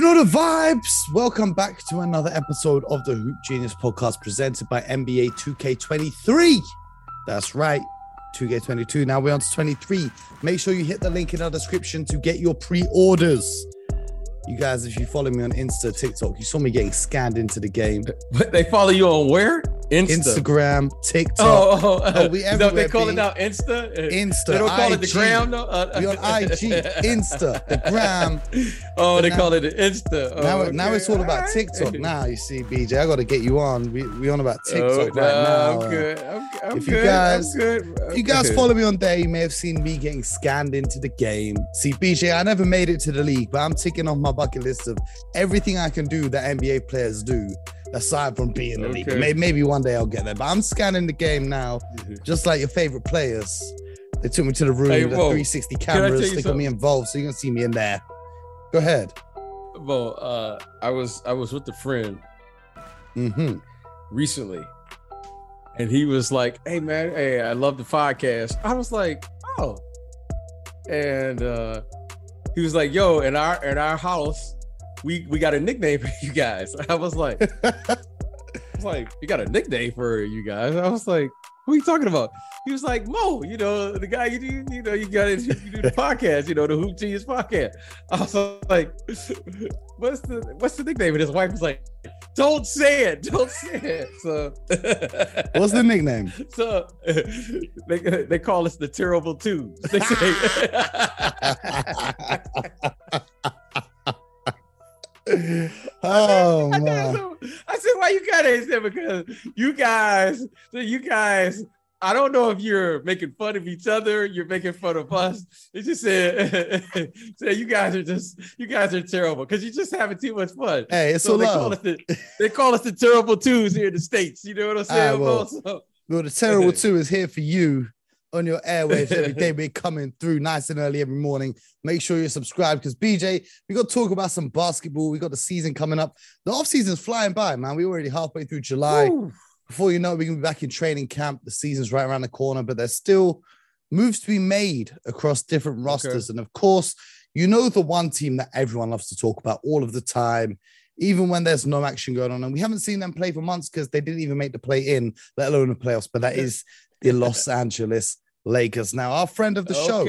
You know the vibes. Welcome back to another episode of the Hoop Genius podcast presented by NBA 2K23. That's right, 2K22. Now we're on to 23. Make sure you hit the link in our description to get your pre orders. You guys, if you follow me on Insta, TikTok, you saw me getting scanned into the game. But they follow you on where? Insta. Instagram, TikTok. Oh, oh, Oh, we what they call B. it now? Insta. Insta, They don't call it the IG. gram, no. Uh, We on IG, Insta, the gram. Oh, they now- call it the Insta. Oh, now, now it's all about right. TikTok. Now you see, BJ, I got to get you on. We we on about Oh, TikTok nah, right now. I'm Uh, good. I'm, I'm if you good. guys- I'm good. If you guys follow me on there, you may have seen me getting scanned into the game. See, BJ, I never made it to the league, but I'm ticking off my bucket list of everything I can do that NBA players do, aside from being league. Okay. Maybe, maybe one day I'll get there, but I'm scanning the game now, just like your favorite players. They took me to the room Hey, with the 360 cameras. They got me involved, so you can see me in there. Go ahead. Well, uh, I was I was with a friend Mm-hmm. recently, and he was like, "Hey man, hey, I love the podcast." I was like, "Oh," and uh, he was like, "Yo, in our in our house, we we got a nickname for you guys." I was like, I was like, "You got a nickname for you guys?" I was like, "Who are you talking about?" He was like, "Mo, you know the guy you do, you know you got it, you do the podcast, you know the Hoop Genius podcast." I was like, "What's the what's the nickname?" And his wife was like, "Don't say it, don't say it." So, What's the nickname? so they they call us the terrible twos. They oh I, I said, why you got it? He said, because you guys, you guys, I don't know if you're making fun of each other, you're making fun of us. It just said, said you guys are just, you guys are terrible because you're just having too much fun. Hey, it's so all they call us the they call us the terrible twos here in the states. You know what I'm saying? Ah, well. So- Well, the terrible two is here for you on your airwaves every day. We're coming through nice and early every morning. Make sure you're subscribed because BJ, we got to talk about some basketball. We got the season coming up. The off season's flying by, man. We're already halfway through July. Woo. Before you know it, we're gonna be back in training camp. The season's right around the corner, but there's still moves to be made across different rosters. And of course, you know the one team that everyone loves to talk about all of the time, even when there's no action going on. And we haven't seen them play for months because they didn't even make the play in, let alone the playoffs. But that is the Los Angeles Lakers. Now, our friend of the show,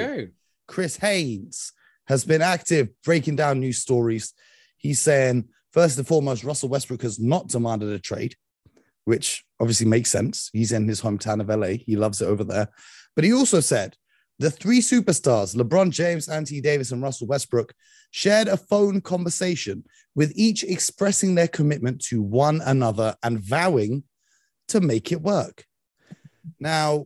Chris Haynes has been active breaking down news stories. He's saying, first and foremost, Russell Westbrook has not demanded a trade, which obviously makes sense. He's in his hometown of LA. He loves it over there. But he also said the three superstars, LeBron James, Anthony Davis, and Russell Westbrook, shared a phone conversation with each expressing their commitment to one another and vowing to make it work. Now,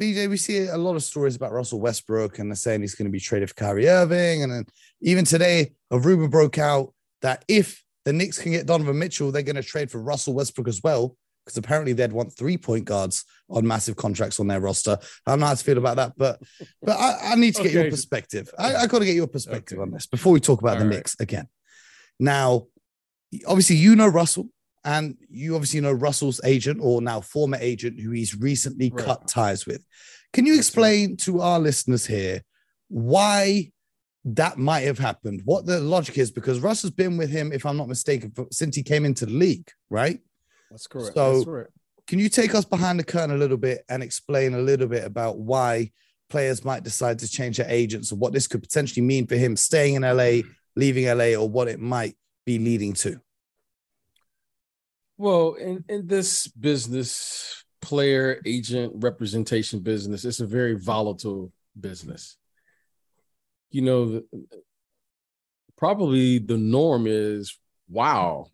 BJ, we see a lot of stories about Russell Westbrook and they're saying he's going to be traded for Kyrie Irving. And then even today, a rumor broke out that if the Knicks can get Donovan Mitchell, they're going to trade for Russell Westbrook as well, because apparently they'd want three point guards on massive contracts on their roster. I don't know how to feel about that, but but I, I need to get your perspective. I, I got to get your perspective Okay. on this before we talk about the All right. Knicks again. Now, obviously, you know Russell, and you obviously know Russell's agent or now former agent who he's recently Right. cut ties with. Can you explain to our listeners here why that might have happened? What the logic is? Because Russ has been with him, if I'm not mistaken, since he came into the league, right? That's correct. So- That's correct. Can you take us behind the curtain a little bit and explain a little bit about why players might decide to change their agents and what this could potentially mean for him staying in LA, leaving LA, or what it might be leading to? Well, in, in this business, player agent representation business, it's a very volatile business. You know, probably the norm is wow,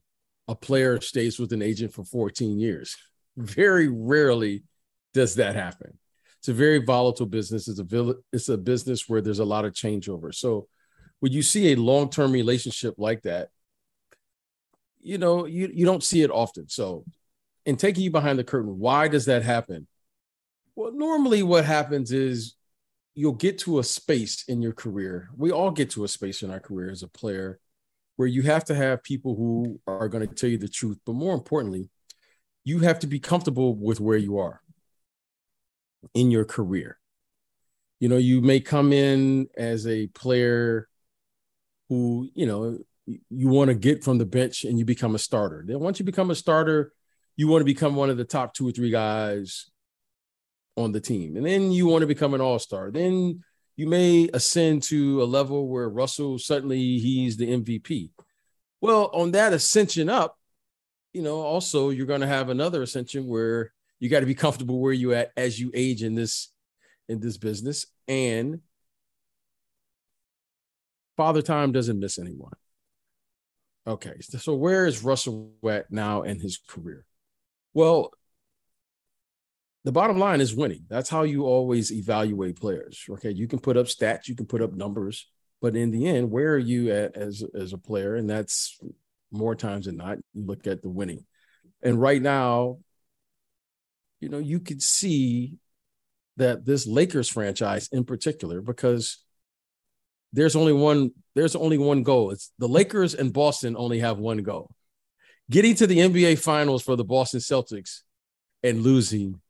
a player stays with an agent for 14 years. Very rarely does that happen. It's a very volatile business. It's a it's a business where there's a lot of changeover. So when you see a long-term relationship like that, you know, you, you don't see it often. So, in taking you behind the curtain, why does that happen? Well, normally what happens is you'll get to a space in your career. We all get to a space in our career as a player where you have to have people who are going to tell you the truth. But more importantly, you have to be comfortable with where you are in your career. You know, you may come in as a player who, you know, you want to get from the bench and you become a starter. Then once you become a starter, you want to become one of the top two or three guys on the team. And then you want to become an all-star. Then you may ascend to a level where Russell suddenly he's the MVP. Well, on that ascension up, you know, also you're going to have another ascension where you got to be comfortable where you at as you age in this in this business and father time doesn't miss anyone. Okay, so where is Russell at now in his career? Well, the bottom line is winning. That's how you always evaluate players. Okay, you can put up stats, you can put up numbers, but in the end, where are you at as as a player? And that's more times than not, you look at the winning. And right now, you know, you could see that this Lakers franchise in particular, because there's only one, there's only one goal. It's the Lakers and Boston only have one goal. Getting to the NBA finals for the Boston Celtics and losing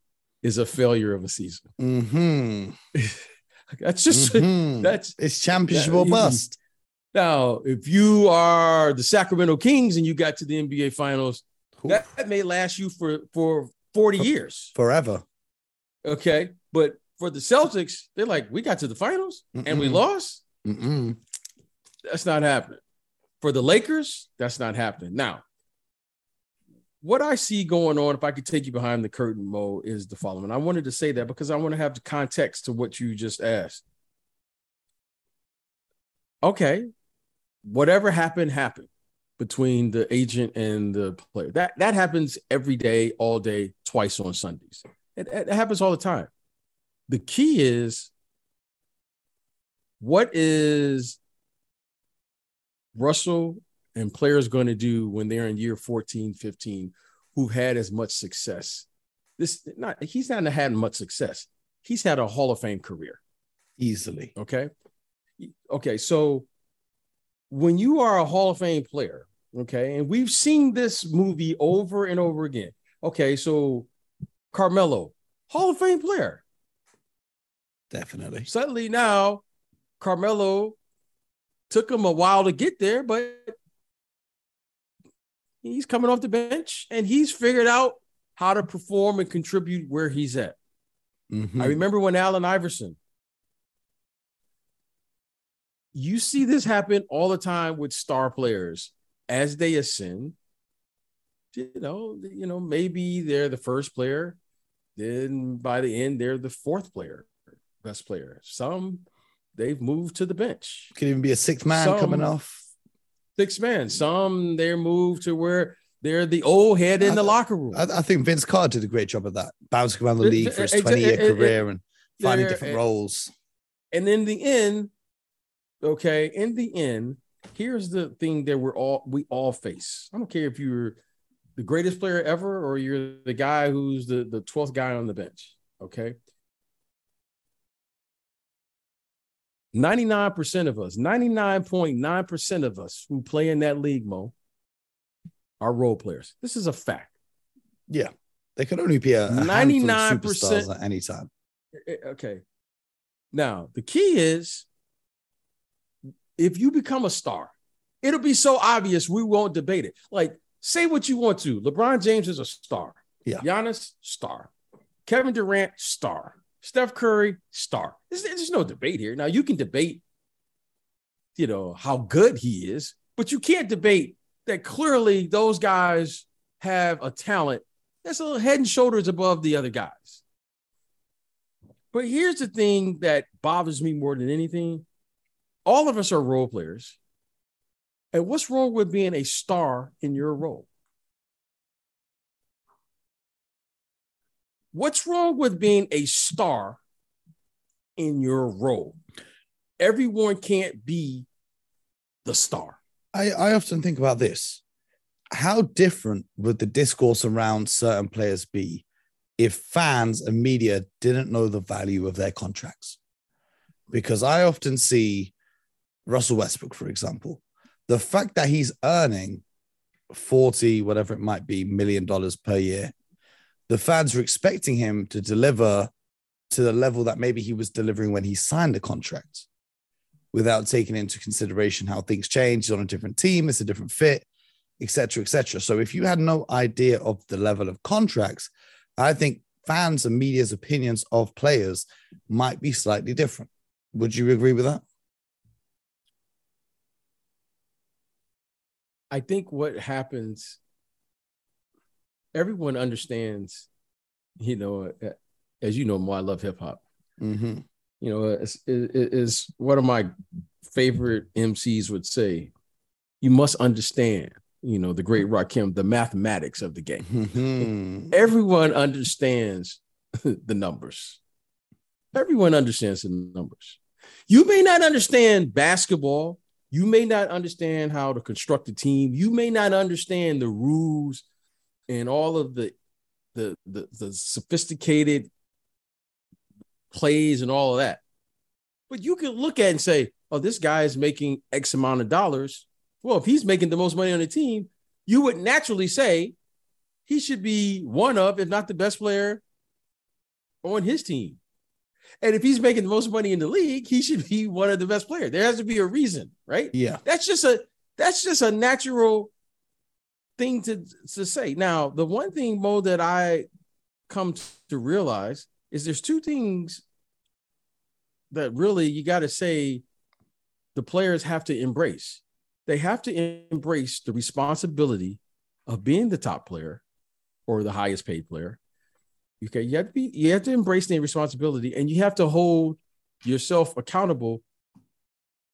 is a failure of a season. Mm-hmm. that's just mm-hmm. that's it's championship that, bust. Now, if you are the Sacramento Kings and you got to the NBA finals, that, that may last you for for 40 years. Forever. Okay. But for the Celtics, they're like, we got to the finals Mm-mm. and we lost. Mm-mm. That's not happening. For the Lakers, that's not happening. Now, what I see going on, if I could take you behind the curtain, Mo, is the following. I wanted to say that because I want to have the context to what you just asked. Okay, whatever happened, happened between the agent and the player. That that happens every day, all day, twice on Sundays. It, it happens all the time. The key is what is Russell and players going to do when they're in year 14, 15, who've had as much success? This not he's not had much success. He's had a Hall of Fame career. Easily. Okay. Okay. So when you are a Hall of Fame player, okay, and we've seen this movie over and over again. Okay, so Carmelo, Hall of Fame player. Definitely. Suddenly now, Carmelo took him a while to get there, but he's coming off the bench and he's figured out how to perform and contribute where he's at. Mm-hmm. I remember when Allen Iverson, you see this happen all the time with star players as they ascend. You know, you know, maybe they're the first player, then by the end they're the fourth player, best player. Some they've moved to the bench. Could even be a sixth man Some, coming off six man. Some they're moved to where they're the old head in I, the locker room. I, I, think Vince Carter did a great job of that, bouncing around the league for his 20 year career and finding different roles. And in the end, okay, in the end, here's the thing that we're all we all face. I don't care if you're the greatest player ever or you're the guy who's the the 12th guy on the bench, okay? 99% of us, 99.9% of us who play in that league, Mo, are role players. This is a fact. Yeah. They could only be a, a 99% at any time. Eh, eh, okay. Now, the key is if you become a star, it'll be so obvious we won't debate it. Like, say what you want to. LeBron James is a star. Yeah. Giannis, star. Kevin Durant, star. Steph Curry, star. There's, there's no debate here. Now you can debate, you know, how good he is, but you can't debate that clearly those guys have a talent that's a little head and shoulders above the other guys. But here's the thing that bothers me more than anything. All of us are role players. And what's wrong with being a star in your role? What's wrong with being a star in your role? Everyone can't be the star. I, I often think about this. How different would the discourse around certain players be if fans and media didn't know the value of their contracts? Because I often see Russell Westbrook, for example, the fact that he's earning 40, whatever it might be, million dollars per year the fans were expecting him to deliver to the level that maybe he was delivering when he signed the contract. without taking into consideration how things change. On a different team, it's a different fit, etc., etc. So if you had no idea of the level of contracts, I think fans and media's opinions of players might be slightly different. Would you agree with that? I think what happens, everyone understands, you know, as you know, more I love hip hop. Mm-hmm. You know, is, is one of my favorite MCs would say, you must understand, you know, the great Rakim, the mathematics of the game. Mm-hmm. Everyone understands the numbers. Everyone understands the numbers. You may not understand basketball. You may not understand how to construct a team. You may not understand the rules and all of the the the, the sophisticated plays and all of that. But you can look at and say, oh, this guy is making X amount of dollars. Well, if he's making the most money on the team, you would naturally say he should be one of, if not the best player on his team. And if he's making the most money in the league, he should be one of the best players. There has to be a reason, right? Yeah. That's just a that's just a natural thing to, to say. Now, the one thing, Mo, that I come to realize is there's two things that really you got to say the players have to embrace. They have to embrace the responsibility of being the top player or the highest paid player. Okay, you have to be you have to embrace the responsibility and you have to hold yourself accountable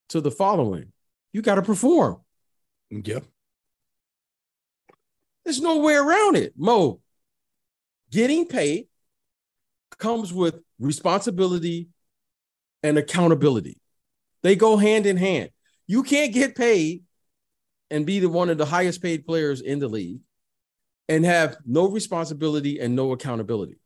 to the following. You got to perform. Yeah. There's no way around it. Mo, getting paid comes with responsibility and accountability. They go hand in hand. You can't get paid and be the one of the highest paid players in the league and have no responsibility and no accountability.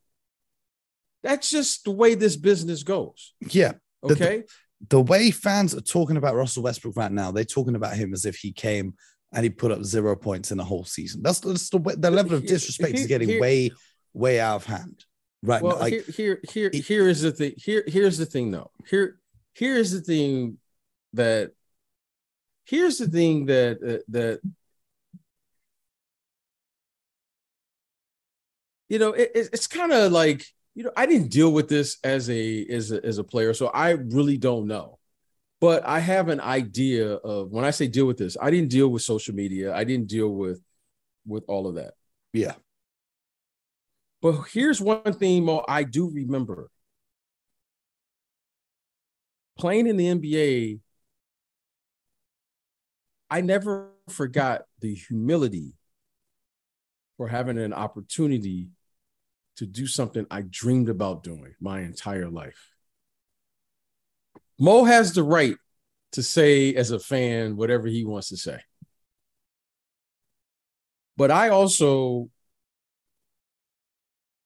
That's just the way this business goes. Yeah. Okay. The, the, way fans are talking about Russell Westbrook right now, they're talking about him as if he came and he put up zero points in the whole season. That's, that's the, the level of disrespect here, is getting here, way, way out of hand. Right. Well, like, here, here, here, here is the thing. Here, here's the thing, though. Here, here's the thing that. Here's the thing that uh, that. You know, it, it's kind of like you know I didn't deal with this as a as a as a player, so I really don't know. But I have an idea of when I say deal with this, I didn't deal with social media. I didn't deal with with all of that. Yeah. But here's one thing Mo, I do remember. Playing in the NBA, I never forgot the humility for having an opportunity to do something I dreamed about doing my entire life. Mo has the right to say, as a fan, whatever he wants to say. But I also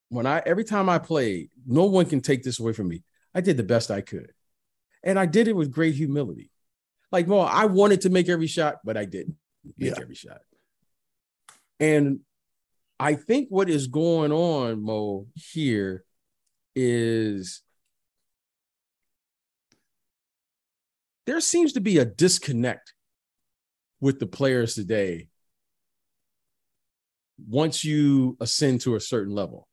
when I every time I played, no one can take this away from me. I did the best I could. And I did it with great humility. Like, well, I wanted to make every shot, but I didn't make yeah. every shot. And I think what is going on, Mo, here is there seems to be a disconnect with the players today once you ascend to a certain level.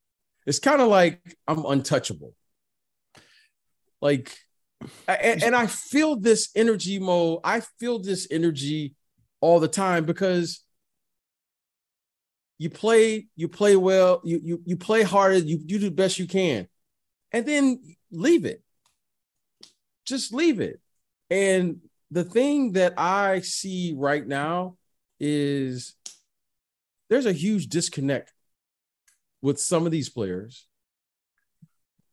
It's kind of like I'm untouchable. Like, and, and I feel this energy, Mo. I feel this energy all the time because you play, you play well, you you you play hard, you, you do the best you can, and then leave it. Just leave it. And the thing that I see right now is there's a huge disconnect with some of these players.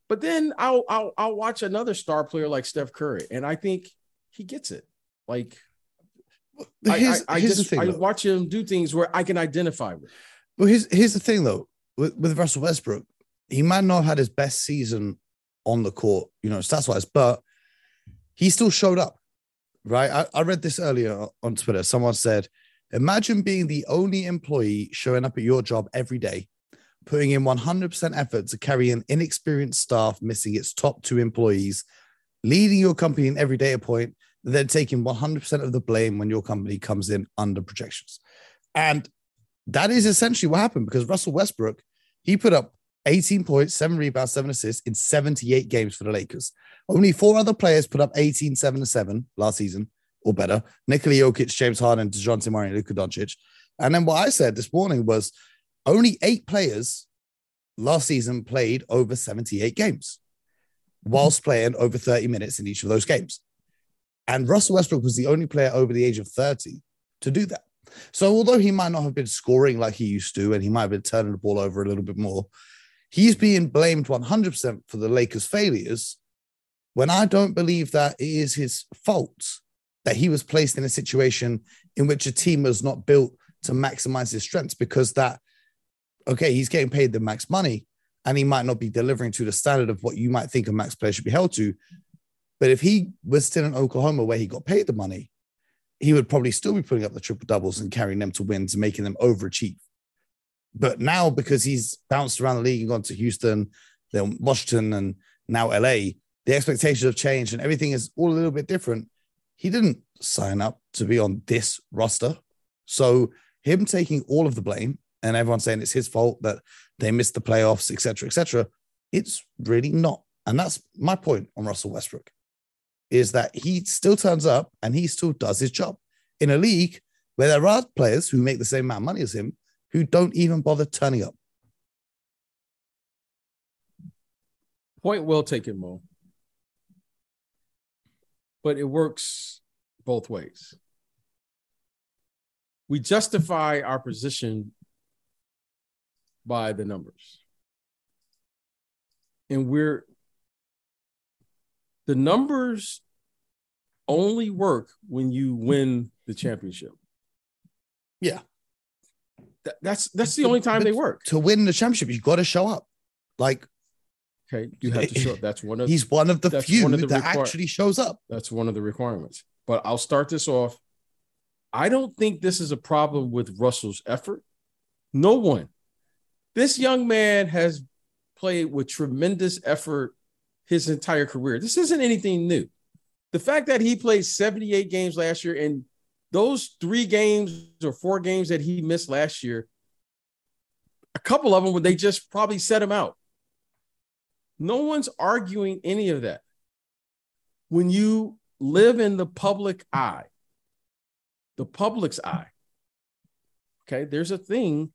But then I'll I'll I'll watch another star player like Steph Curry, and I think he gets it. Like here's, I, I, I just thing, I though. watch him do things where I can identify with. Well, here's here's the thing though with, with Russell Westbrook, he might not have had his best season on the court, you know, stats wise, but he still showed up. Right. I, I read this earlier on Twitter. Someone said, Imagine being the only employee showing up at your job every day putting in 100% effort to carry an inexperienced staff missing its top two employees, leading your company in every data point, they're taking 100% of the blame when your company comes in under projections. And that is essentially what happened because Russell Westbrook, he put up 18 points, seven rebounds, seven assists in 78 games for the Lakers. Only four other players put up 18, seven to seven last season or better. Nikola Jokic, James Harden, Dejounte Murray, and Luka Doncic. And then what I said this morning was only eight players last season played over 78 games whilst playing over 30 minutes in each of those games. And Russell Westbrook was the only player over the age of 30 to do that. So although he might not have been scoring like he used to, and he might have been turning the ball over a little bit more, he's being blamed 100% for the Lakers' failures when I don't believe that it is his fault that he was placed in a situation in which a team was not built to maximize his strengths because that, okay, he's getting paid the max money and he might not be delivering to the standard of what you might think a max player should be held to. But if he was still in Oklahoma where he got paid the money, he would probably still be putting up the triple doubles and carrying them to wins and making them overachieve. But now, because he's bounced around the league and gone to Houston, then Washington, and now LA, the expectations have changed and everything is all a little bit different. He didn't sign up to be on this roster. So, him taking all of the blame and everyone saying it's his fault that they missed the playoffs, etc., etc., it's really not. And that's my point on Russell Westbrook is that he still turns up and he still does his job in a league where there are players who make the same amount of money as him who don't even bother turning up. Point well taken, Mo. But it works both ways. We justify our position by the numbers. And we're the numbers only work when you win the championship. Yeah. That, that's that's the only time But they work. To win the championship, you got to show up. Like Okay, you have to eh, eh, show up. That's one of he's one of the few of the that requir- actually shows up. that's one of the requirements. But I'll start this off. I don't think this is a problem with Russell's effort. No one. This young man has played with tremendous effort his entire career. This isn't anything new. The fact that he played 78 games last year and those three games or four games that he missed last year, a couple of them, they just probably set him out. No one's arguing any of that. When you live in the public eye, the public's eye, okay, there's a thing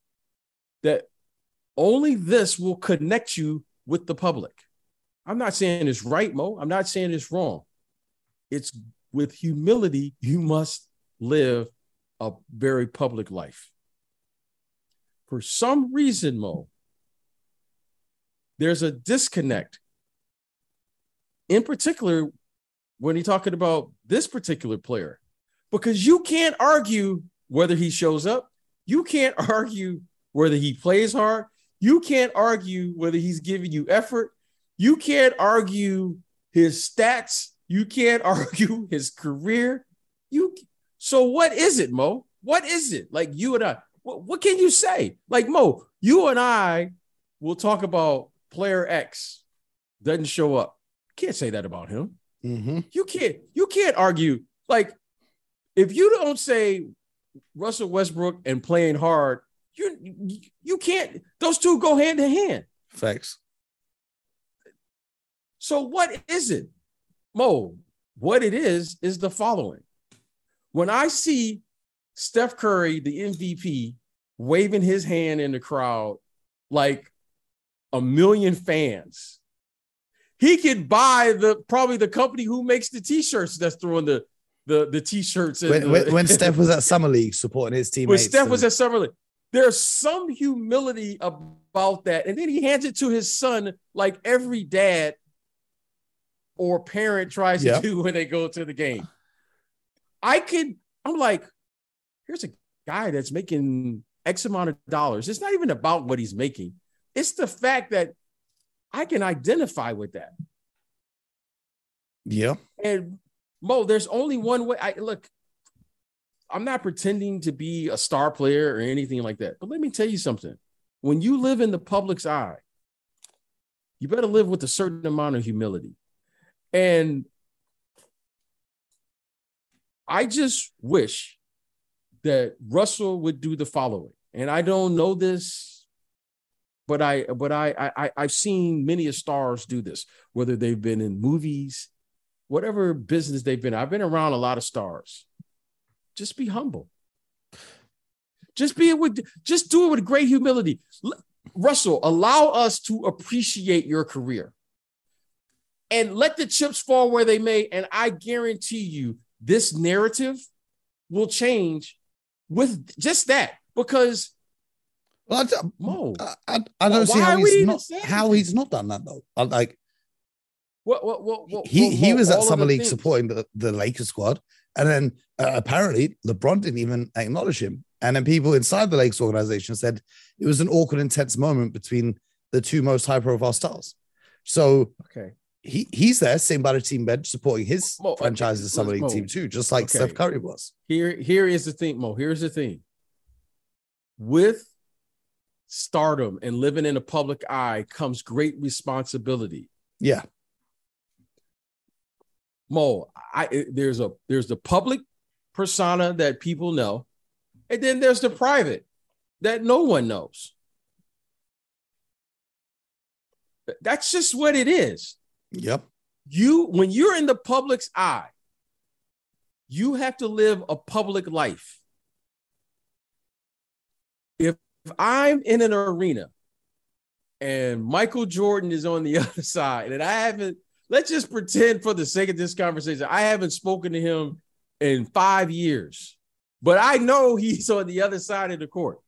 that only this will connect you with the public. I'm not saying it's right, Mo. I'm not saying it's wrong. It's with humility, you must live a very public life. For some reason, Mo, there's a disconnect. In particular, when you're talking about this particular player, because you can't argue whether he shows up, you can't argue whether he plays hard, you can't argue whether he's giving you effort, you can't argue his stats, you can't argue his career. You so what is it, Mo? What is it? Like you and I, what, what can you say? Like Mo, you and I will talk about player X doesn't show up. Can't say that about him. Mm-hmm. You can't you can't argue like if you don't say Russell Westbrook and playing hard, you you can't those two go hand in hand. Facts. So what is it? Mo, what it is is the following. When I see Steph Curry, the MVP, waving his hand in the crowd like a million fans, he could buy the probably the company who makes the t-shirts that's throwing the the, the t-shirts. When, the- when, when Steph was at Summer League supporting his teammates, when. Steph was at Summer League. There's some humility about that. And then he hands it to his son, like every dad or parent tries Yeah. to do when they go to the game. I could, I'm like, here's a guy that's making X amount of dollars. It's not even about what he's making, it's the fact that I can identify with that. yeah. And Mo, there's only one way. I look, I'm not pretending to be a star player or anything like that. But let me tell you something. When you live in the public's eye, you better live with a certain amount of humility. And I just wish that Russell would do the following. And I don't know this, but I but I I I've seen many of stars do this, whether they've been in movies, whatever business they've been. I've been around a lot of stars. Just be humble. Just be it with just do it with great humility. Russell, allow us to appreciate your career. And let the chips fall where they may. And I guarantee you, this narrative will change with just that because well, I, Mo, I, I, I don't see how he's not how he's not done that though. Like, what, what, what, what he he was at Summer League things. supporting the, the Lakers squad, and then uh, apparently LeBron didn't even acknowledge him. And then people inside the Lakers organization said it was an awkward, intense moment between the two most high profile stars. So okay, he he's there sitting by the team bench supporting his Mo, franchise's okay. summer league team too, just like okay. Steph Curry was. Here, here is the thing, Mo. Here's the thing. With stardom and living in the public eye comes great responsibility. Yeah. Mo, I there's a there's the public persona that people know, and then there's the private that no one knows. That's just what it is. Yep. You, when you're in the public's eye, you have to live a public life. If, if I'm in an arena and Michael Jordan is on the other side, and I haven't, let's just pretend for the sake of this conversation, I haven't spoken to him in five years, but I know he's on the other side of the court.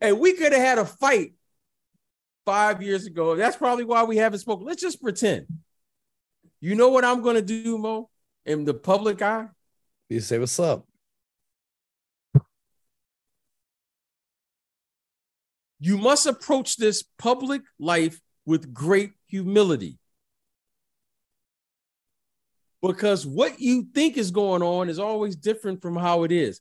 And we could have had a fight five years ago. That's probably why we haven't spoken. Let's just pretend. You know what I'm going to do, Mo, in the public eye? You say, What's up? You must approach this public life with great humility. Because what you think is going on is always different from how it is.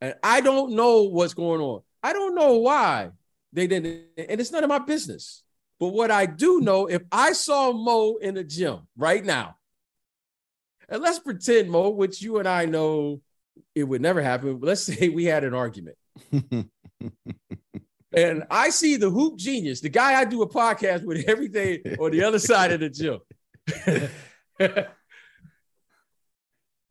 And I don't know what's going on. I don't know why they didn't, and it's none of my business. But what I do know, if I saw Mo in the gym right now, and let's pretend, Mo, which you and I know it would never happen, but let's say we had an argument. and I see the hoop genius, the guy I do a podcast with every day on the other side of the gym.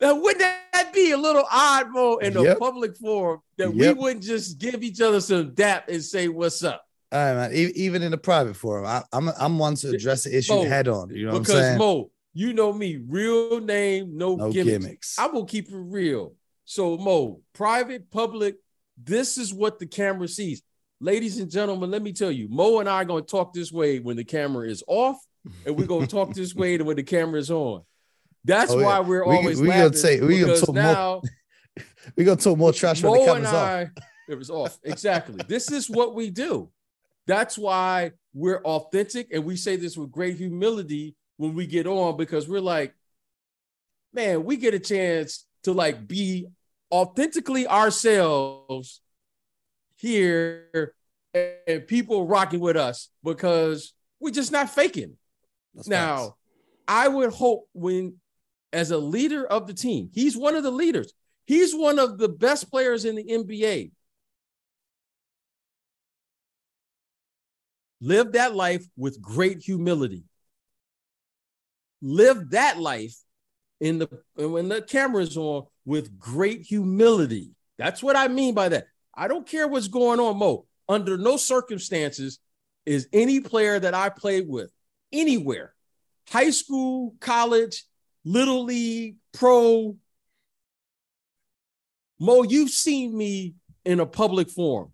Now, wouldn't that be a little odd, Mo, in a yep. public forum that yep. we wouldn't just give each other some dap and say, What's up? All right, man. Even in a private forum, I, am I'm, I'm one to address the issue Mo, head on. You know because what I'm saying? Because Mo, you know me, real name, no, no gimmicks. gimmicks. I will keep it real. So, Mo, private, public, this is what the camera sees. Ladies and gentlemen, let me tell you, Mo and I are gonna talk this way when the camera is off, and we're gonna talk this way when the camera is on. That's oh, why we're we, always we, we gonna say we gonna talk now, more. we gonna talk more trash when the camera's off. It was off. Exactly. this is what we do. That's why we're authentic, and we say this with great humility when we get on because we're like, man, we get a chance to like be authentically ourselves here and people rocking with us because we're just not faking. That's now, facts. I would hope when as a leader of the team. He's one of the leaders. He's one of the best players in the NBA. Live that life with great humility. Live that life in the when the camera's on with great humility. That's what I mean by that. I don't care what's going on, Mo. Under no circumstances is any player that I played with anywhere, high school, college, little league, pro. Mo, you've seen me in a public forum.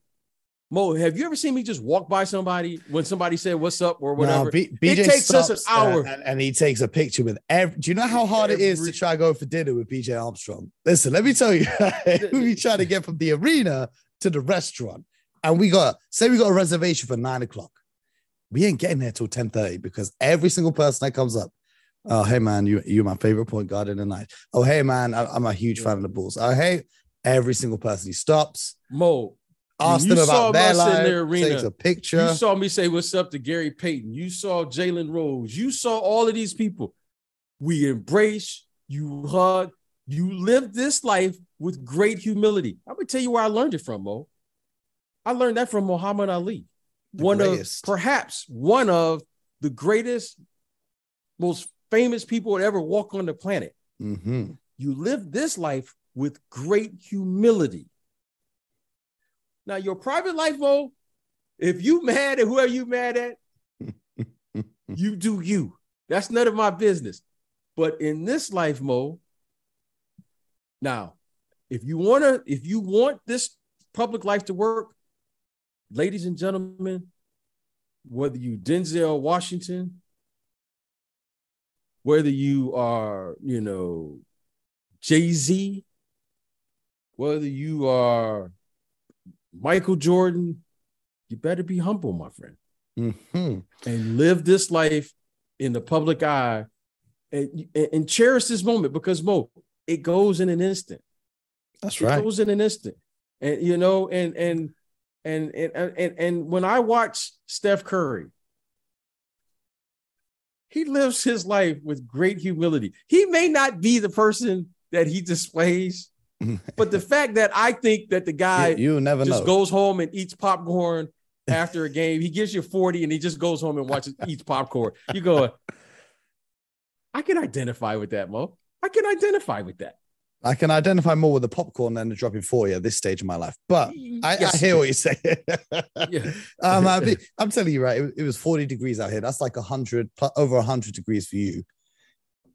Mo, have you ever seen me just walk by somebody when somebody said "What's up" or whatever? No, B- BJ it takes us an hour, and, and, he takes a picture with every. Do you know how hard every, it is to try to go for dinner with BJ Armstrong? Listen, let me tell you, we try to get from the arena to the restaurant, and we got say we got a reservation for nine o'clock. We ain't getting there till ten thirty because every single person that comes up Oh, hey man, you you're my favorite point guard in the night. Oh, hey man, I, am a huge fan of the Bulls. Oh, hey, every single person he stops. Mo, ask them about life, in the arena. takes a picture. You saw me say what's up to Gary Payton. You saw Jalen Rose. You saw all of these people. We embrace, you hug, You live this life with great humility. I'm gonna tell you where I learned it from, Mo. I learned that from Muhammad Ali, The one greatest. of perhaps one of the greatest, most famous people to ever walk on the planet. Mhm. You live this life with great humility. Now, your private life, Mo, if you mad at whoever you mad at, you do you. That's none of my business. But in this life, Mo, now, if you want to, if you want this public life to work, ladies and gentlemen, whether you Denzel Washington, whether you are, you know, Jay-Z, whether you are Michael Jordan, you better be humble, my friend Mhm. and live this life in the public eye and, and, and cherish this moment because Mo, it goes in an instant. That's It right. It goes in an instant. And you know, and and and and and, and when I watch Steph Curry, he lives his life with great humility. He may not be the person that he displays, but the fact that I think that the guy you, will never just know. goes home and eats popcorn after a game. He gives you 40 and he just goes home and watches eats popcorn. You go, I can identify with that, Mo. I can identify with that. I can identify more with the popcorn than the dropping 40 at this stage of my life. But I, Yes. I hear what you're saying. Yeah. um, I I'm telling you, right? It, it was 40 degrees out here. That's like 100, pl- over 100 degrees for you.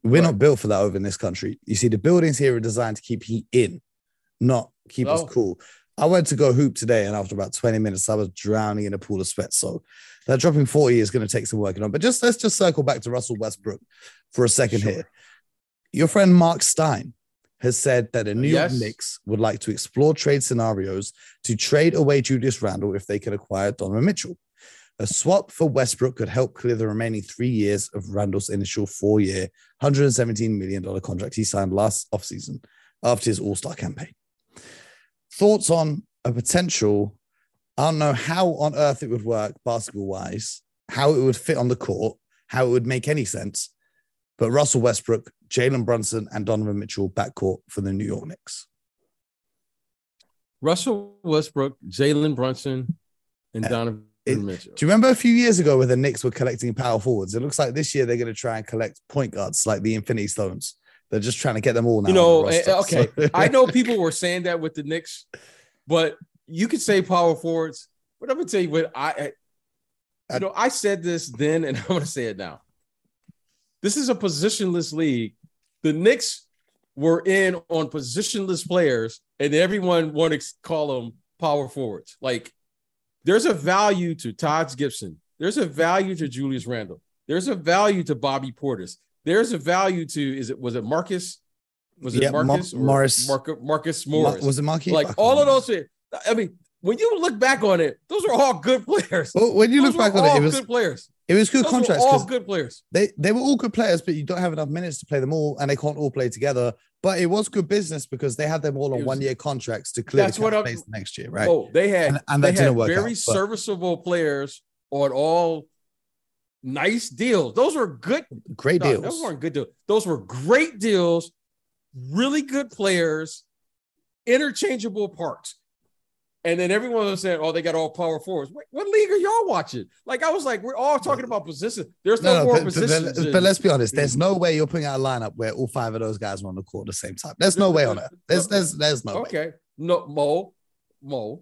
We're Right. not built for that over in this country. You see, the buildings here are designed to keep heat in, not keep us Oh. cool. I went to go hoop today, and after about 20 minutes, I was drowning in a pool of sweat. So that dropping 40 is going to take some working on. But just let's just circle back to Russell Westbrook for a second Sure. here. Your friend Marc Stein has said that the New York Knicks would like to explore trade scenarios to trade away Julius Randle if they can acquire Donovan Mitchell. A swap for Westbrook could help clear the remaining three years of Randle's initial four year, $117 million contract he signed last offseason after his All Star campaign. Thoughts on a potential? I don't know how on earth it would work basketball wise, how it would fit on the court, how it would make any sense. But Russell Westbrook, Jalen Brunson, and Donovan Mitchell backcourt for the New York Knicks. Russell Westbrook, Jalen Brunson, and Donovan it- Do you remember a few years ago where the Knicks were collecting power forwards? It looks like this year they're going to try and collect point guards like the Infinity Stones. They're just trying to get them all now. You know, eh, roster. okay. So- I know people were saying that with the Knicks, but you could say power forwards. But I'm gonna tell you what I, I you know, I said this then, and I'm gonna say it now. This is a positionless league. The Knicks were in on positionless players, and everyone wanted to call them power forwards. Like, there's a value to Taj Gibson. There's a value to Julius Randle. There's a value to Bobby Portis. There's a value to is it was it Marcus? Was it Yeah, Mar- Marcus or Morris. Marcus Marcus Ma- Morris? was it Marquis? like all of those. I mean, when you look back on it, those are all good players. Well, when you Those look back on it, it was good players. It was good Those contracts all good players. they they were all good players, but you don't have enough minutes to play them all, and they can't all play together. But it was good business because they had them all on was- one year contracts to clear That's the what space next year, right? Oh, they had And- and they that didn't had work very out, serviceable players on all nice deals. Those were good. Great no, deals. Those weren't good deals. Those were great deals. Really good players, interchangeable parts. And then everyone was saying, "Oh, they got all power forwards." Wait, what league are y'all watching? Like I was like, we're all talking about positions. There's no, No, more but, but- positions. but, in- let's be honest. There's no way you're putting out a lineup where all five of those guys are on the court at the same time. There's no way on it. There's there's there's no way. okay. No, Mo, Mo.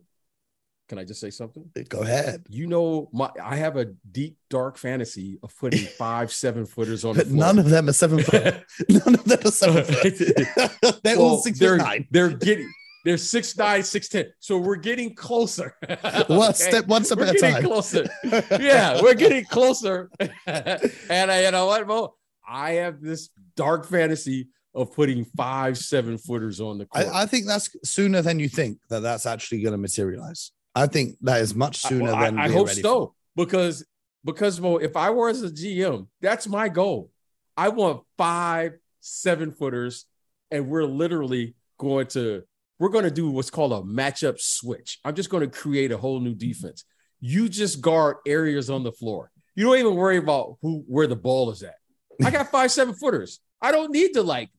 Can I just say something? Go ahead. You know, my I have a deep dark fantasy of putting five seven footers on the But none of them are seven foot. None of them are seven foot. They're all six they're, nine. They're getting they're six nine, six ten. So we're getting closer. One Okay? step, one step We're at a getting time. closer. Yeah, we're getting closer. and I, you know what, Mo? I have this dark fantasy of putting five seven footers on the court. I, I think that's sooner than you think that that's actually going to materialize. I think that is much I- sooner well, than I, we're hope so because because Mo, if I were as a GM, that's my goal. I want five seven footers, and we're literally going to we're going to do what's called a matchup switch. I'm just going to create a whole new defense. You just guard areas on the floor. You don't even worry about who where the ball is at. I got five seven footers. I don't need to like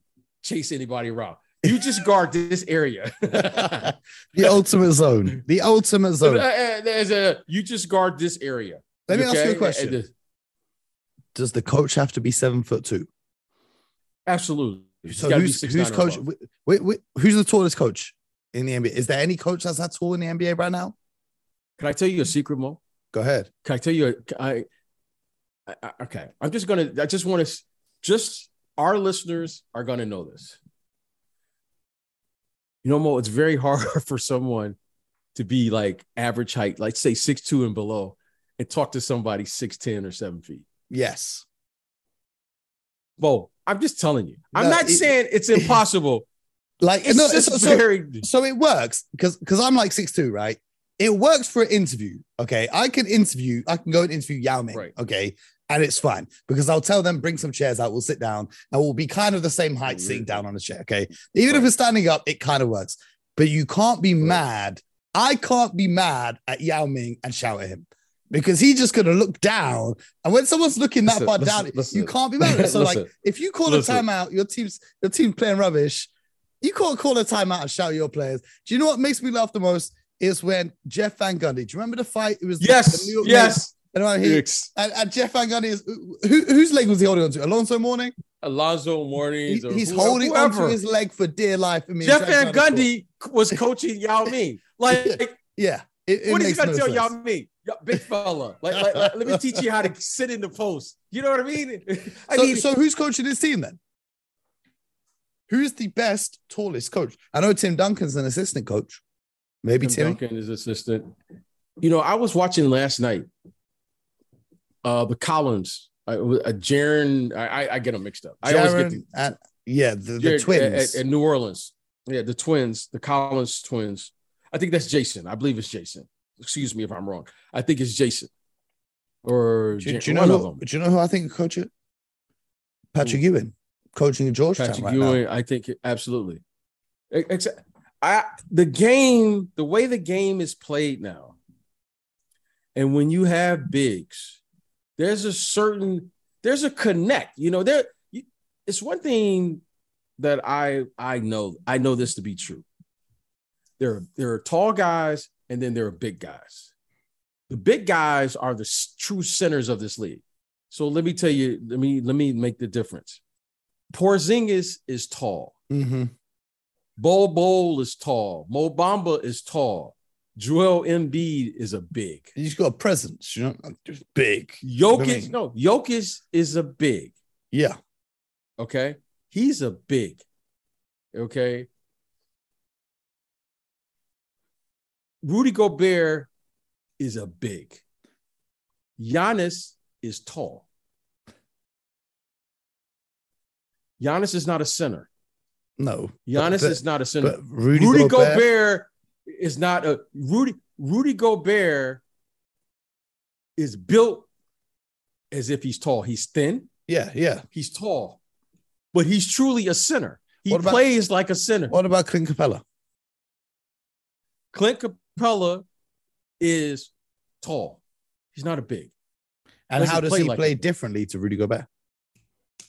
chase anybody around. You just guard this area. the ultimate zone. The ultimate zone. Uh, uh, there's a you just guard this area. Let me okay? ask you a question. Does the coach have to be seven foot two? Absolutely. So who's, who's coach? Wait, wait, who's the tallest coach in the NBA? Is there any coach that's that tall in the NBA right now? Can I tell you a secret, Mo? Go ahead. Can I tell you? A, I, I, okay. I'm just gonna. I just want to. Just our listeners are gonna know this. You know, Mo, it's very hard for someone to be like average height, like say six two and below, and talk to somebody six ten or seven feet. Yes. Bo, I'm just telling you. I'm not it, saying it's impossible. Like it's no, just so, very so it works because because I'm like six two, right? It works for an interview. Okay. I can interview, I can go and interview Yao Ming. Right. Okay. And it's fine because I'll tell them, bring some chairs out, we'll sit down, and we'll be kind of the same height mm-hmm. sitting down on a chair. Okay. Even right. if it's standing up, it kind of works. But you can't be right. mad. I can't be mad at Yao Ming and shout at him because he's just gonna look down. And when someone's looking that listen, far listen, down, listen. you can't be mad. So like, if you call a timeout, your team's your team playing rubbish. You can't call a timeout and shout your players. Do you know what makes me laugh the most? Is when Jeff Van Gundy. Do you remember the fight? It was yes, yes. And, uh, he, and, and, Jeff Van Gundy is who, whose leg was he holding onto? Alonzo Mourning. Alonzo Mourning. He, he's whoever, holding whoever. onto his leg for dear life. I mean, Jeff Van Gundy was coaching Yao Ming. Like, yeah. It, it what is he gonna no tell Yao Ming? big fella. Like, like, like, let me teach you how to sit in the post. You know what I mean? I so, mean, so who's coaching his team then? Who's the best, tallest coach? I know Tim Duncan's an assistant coach. Maybe Tim, Tim? Duncan is assistant. You know, I was watching last night. Uh, the Collins, uh, uh Jarron, I, I get them mixed up. I always get the, at, yeah, the, the twins at, at New Orleans. Yeah, the twins, the Collins twins. I think that's Jason. I believe it's Jason. Excuse me if I'm wrong. I think it's Jason. Or do, do you know who, do you know who I think coach it? Patrick Ooh. Ewing, coaching in Georgetown. Patrick right Ewing, now. I think absolutely. Except, I the game, the way the game is played now, and when you have bigs, there's a certain there's a connect. You know, there it's one thing that I I know I know this to be true. There there are tall guys and then there are big guys. The big guys are the true centers of this league. So let me tell you, let me let me make the difference. Porzingis is tall. Mm-hmm. Bol Bol is tall. Mo Bamba is tall. Joel Embiid is a big. He's got a presence, you know, just big. Jokic, I mean? no, Jokic is a big. Yeah. Okay. He's a big. Okay. Rudy Gobert is a big. Giannis is tall. Giannis is not a center. No. Giannis but, is not a center. Rudy, Rudy Gobert, Gobert is not a Rudy Rudy Gobert is built as if he's tall. He's thin. Yeah, yeah. He's tall. But he's truly a center. He about, plays like a center. What about Clint Capela? Clint Capela is tall. He's not a big. And how does play he like play differently to Rudy Gobert?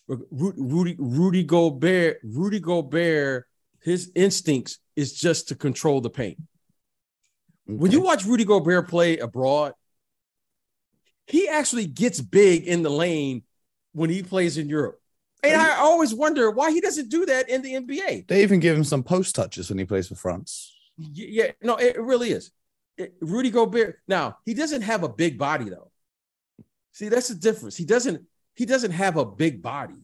Rudy Rudy Gobert Rudy Gobert his instincts is just to control the paint. Okay. When you watch Rudy Gobert play abroad, he actually gets big in the lane when he plays in Europe. And I always wonder why he doesn't do that in the NBA. They even give him some post touches when he plays for France. Yeah, no, it really is. It, Rudy Gobert. Now he doesn't have a big body though. See, that's the difference. He doesn't. He doesn't have a big body.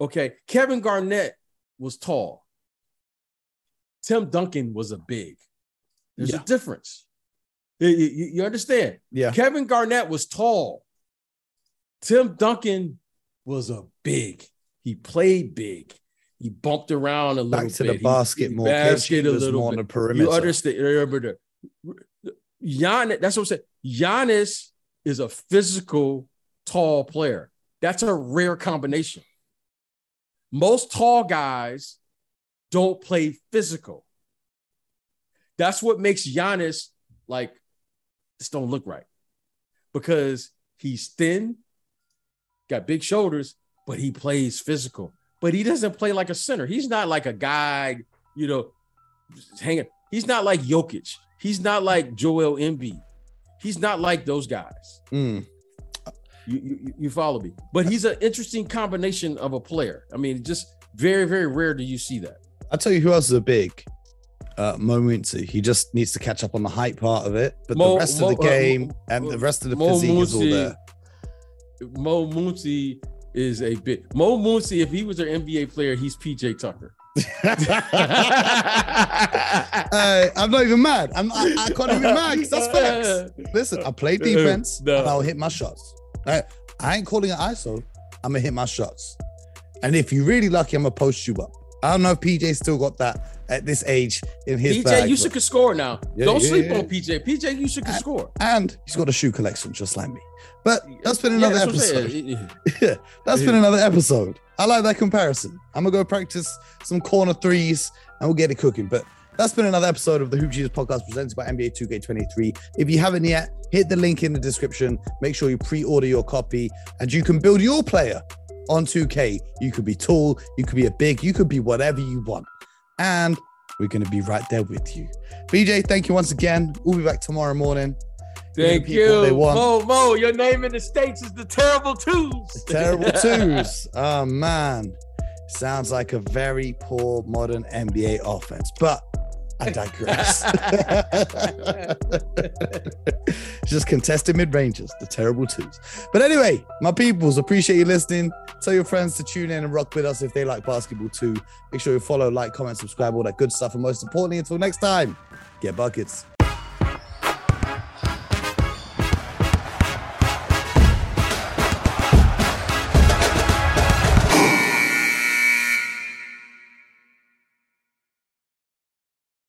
Okay, Kevin Garnett was tall. Tim Duncan was a big. There's yeah. a difference. You, you, you understand? Yeah. Kevin Garnett was tall. Tim Duncan was a big. He played big. He bumped around a little bit. Back to bit. the basket he, more. Basket a little more bit. On the perimeter. You understand? Remember the Giannis, that's what I'm saying. Giannis is a physical, tall player. That's a rare combination. Most tall guys don't play physical. That's what makes Giannis like this don't look right because he's thin, got big shoulders, but he plays physical. But he doesn't play like a center. He's not like a guy, you know, hanging. He's not like Jokic. He's not like Joel Embiid. He's not like those guys. Mm. You, you, you follow me? But he's an interesting combination of a player. I mean, just very, very rare do you see that. I'll tell you who else is a big uh, Mo Muncy. He just needs to catch up on the hype part of it, but Mo- the rest Mo- of the uh, game Mo- and the rest of the Mo physique is all there. Mo Muncy is a bit Mo Muncy. If he was an NBA player, he's PJ Tucker. Hey, I'm not even mad. I'm, I, I can't even mad because that's facts. Listen, I play defense No. and I'll hit my shots. I, I ain't calling it ISO. I'm gonna hit my shots. And if you're really lucky, I'm gonna post you up. I don't know if PJ still got that at this age in his PJ bag. Usyk but- can score now. Yeah, Don't yeah, sleep yeah. on PJ. PJ Usyk can I- score. and he's got a shoe collection just like me. But that's been another that's episode. Yeah, that's been another episode. I like that comparison. I'm gonna go practice some corner threes and we'll get it cooking. But that's been another episode of the Hoop Jesus podcast presented by NBA 2K23. If you haven't yet, hit the link in the description. Make sure you pre-order your copy and you can build your player on 2K. You could be tall, you could be a big, you could be whatever you want. And we're gonna be right there with you. BJ, thank you once again. We'll be back tomorrow morning. Thank you. Mo, Mo, your name in the States is the Terrible Twos. The Terrible twos. Oh man. Sounds like a very poor modern NBA offense, but I digress. just contested mid ranges, the terrible twos. But anyway, my peoples, appreciate you listening. Tell your friends to tune in and rock with us if they like basketball too. Make sure you follow, like, comment, subscribe, all that good stuff. And most importantly, until next time, get buckets.